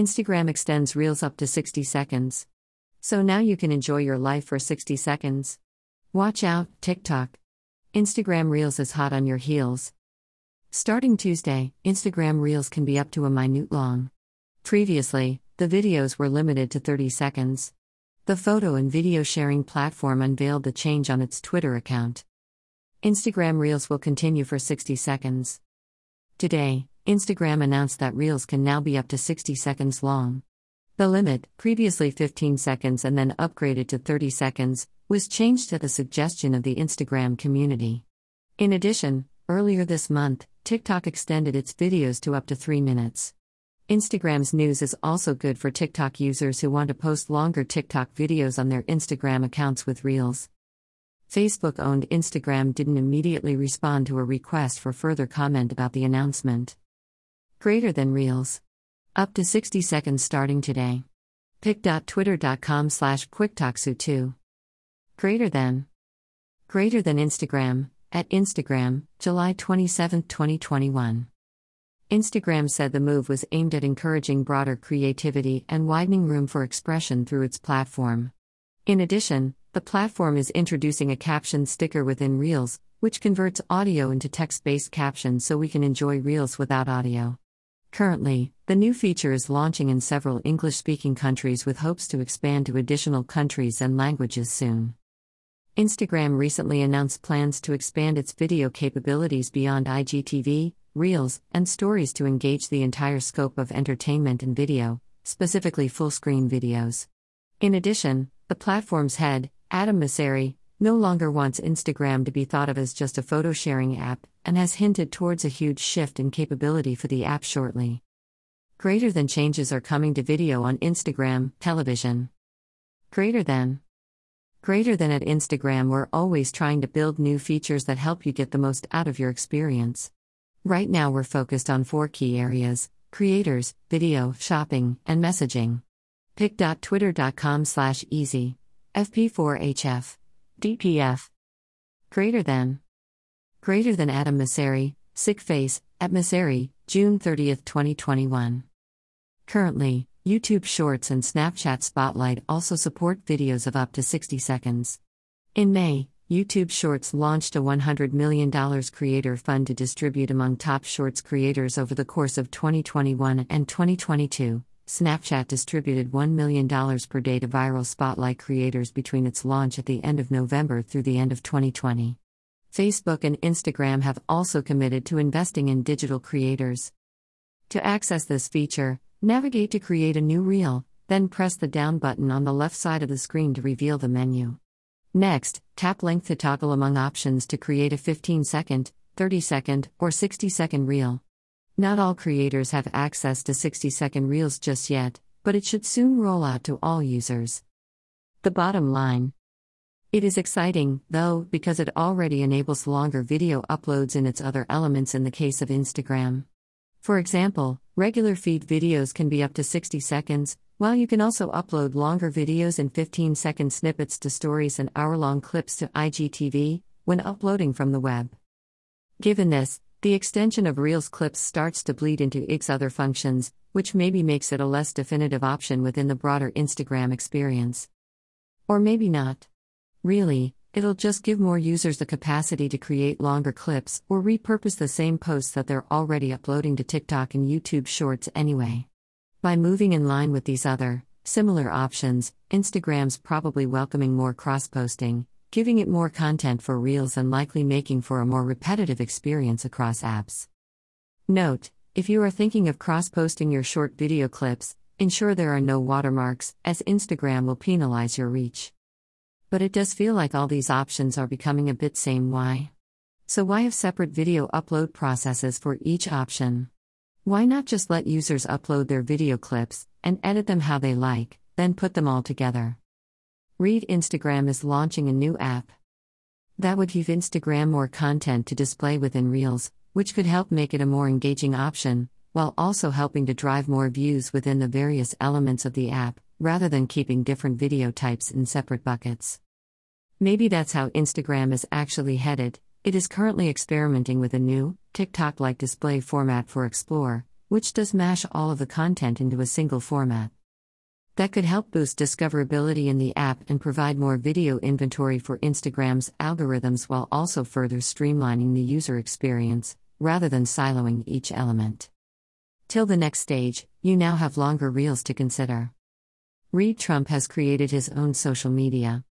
Instagram extends Reels up to 60 seconds. So now you can enjoy your life for 60 seconds. Watch out, TikTok. Instagram Reels is hot on your heels. Starting Tuesday, Instagram Reels can be up to a minute long. Previously, the videos were limited to 30 seconds. The photo and video sharing platform unveiled the change on its Twitter account. Instagram Reels will continue for 60 seconds. Today, Instagram announced that Reels can now be up to 60 seconds long. The limit, previously 15 seconds and then upgraded to 30 seconds, was changed at the suggestion of the Instagram community. In addition, earlier this month, TikTok extended its videos to up to 3 minutes. Instagram's news is also good for TikTok users who want to post longer TikTok videos on their Instagram accounts with Reels. Facebook owned Instagram didn't immediately respond to a request for further comment about the announcement. Greater than Reels. Up to 60 seconds starting today. pic.twitter.com slash quicktalksu2. Greater than. Greater than Instagram, at Instagram, July 27, 2021. Instagram said the move was aimed at encouraging broader creativity and widening room for expression through its platform. In addition, the platform is introducing a caption sticker within Reels, which converts audio into text based captions so we can enjoy Reels without audio. Currently, the new feature is launching in several English speaking countries with hopes to expand to additional countries and languages soon. Instagram recently announced plans to expand its video capabilities beyond IGTV, Reels, and Stories to engage the entire scope of entertainment and video, specifically full screen videos. In addition, the platform's head, Adam Mosseri, no longer wants Instagram to be thought of as just a photo sharing app and has hinted towards a huge shift in capability for the app shortly. Greater than changes are coming to video on Instagram, television. Greater than. Greater than at Instagram, we're always trying to build new features that help you get the most out of your experience. Right now, we're focused on four key areas creators, video, shopping, and messaging. pic.twitter.com slash easy. FP4HF. DPF. Greater than. Greater than Adam Mosseri, Sick Face, at Mosseri, June 30, 2021. Currently, YouTube Shorts and Snapchat Spotlight also support videos of up to 60 seconds. In May, YouTube Shorts launched a $100 million creator fund to distribute among top Shorts creators over the course of 2021 and 2022. Snapchat distributed $1 million per day to viral spotlight creators between its launch at the end of November through the end of 2020. Facebook and Instagram have also committed to investing in digital creators. To access this feature, navigate to create a new reel, then press the down button on the left side of the screen to reveal the menu. Next, tap length to toggle among options to create a 15 second, 30 second, or 60 second reel. Not all creators have access to 60 second reels just yet, but it should soon roll out to all users. The bottom line It is exciting, though, because it already enables longer video uploads in its other elements in the case of Instagram. For example, regular feed videos can be up to 60 seconds, while you can also upload longer videos in 15 second snippets to stories and hour long clips to IGTV when uploading from the web. Given this, the extension of Reels clips starts to bleed into IG's other functions, which maybe makes it a less definitive option within the broader Instagram experience. Or maybe not. Really, it'll just give more users the capacity to create longer clips or repurpose the same posts that they're already uploading to TikTok and YouTube Shorts anyway. By moving in line with these other, similar options, Instagram's probably welcoming more cross posting, giving it more content for Reels and likely making for a more repetitive experience across apps. Note if you are thinking of cross posting your short video clips, ensure there are no watermarks, as Instagram will penalize your reach. But it does feel like all these options are becoming a bit same why. So, why have separate video upload processes for each option? Why not just let users upload their video clips and edit them how they like, then put them all together? Read Instagram is launching a new app. That would give Instagram more content to display within Reels, which could help make it a more engaging option, while also helping to drive more views within the various elements of the app, rather than keeping different video types in separate buckets. Maybe that's how Instagram is actually headed, it is currently experimenting with a new, TikTok like display format for Explore, which does mash all of the content into a single format. That could help boost discoverability in the app and provide more video inventory for Instagram's algorithms while also further streamlining the user experience, rather than siloing each element. Till the next stage, you now have longer reels to consider. Reed Trump has created his own social media.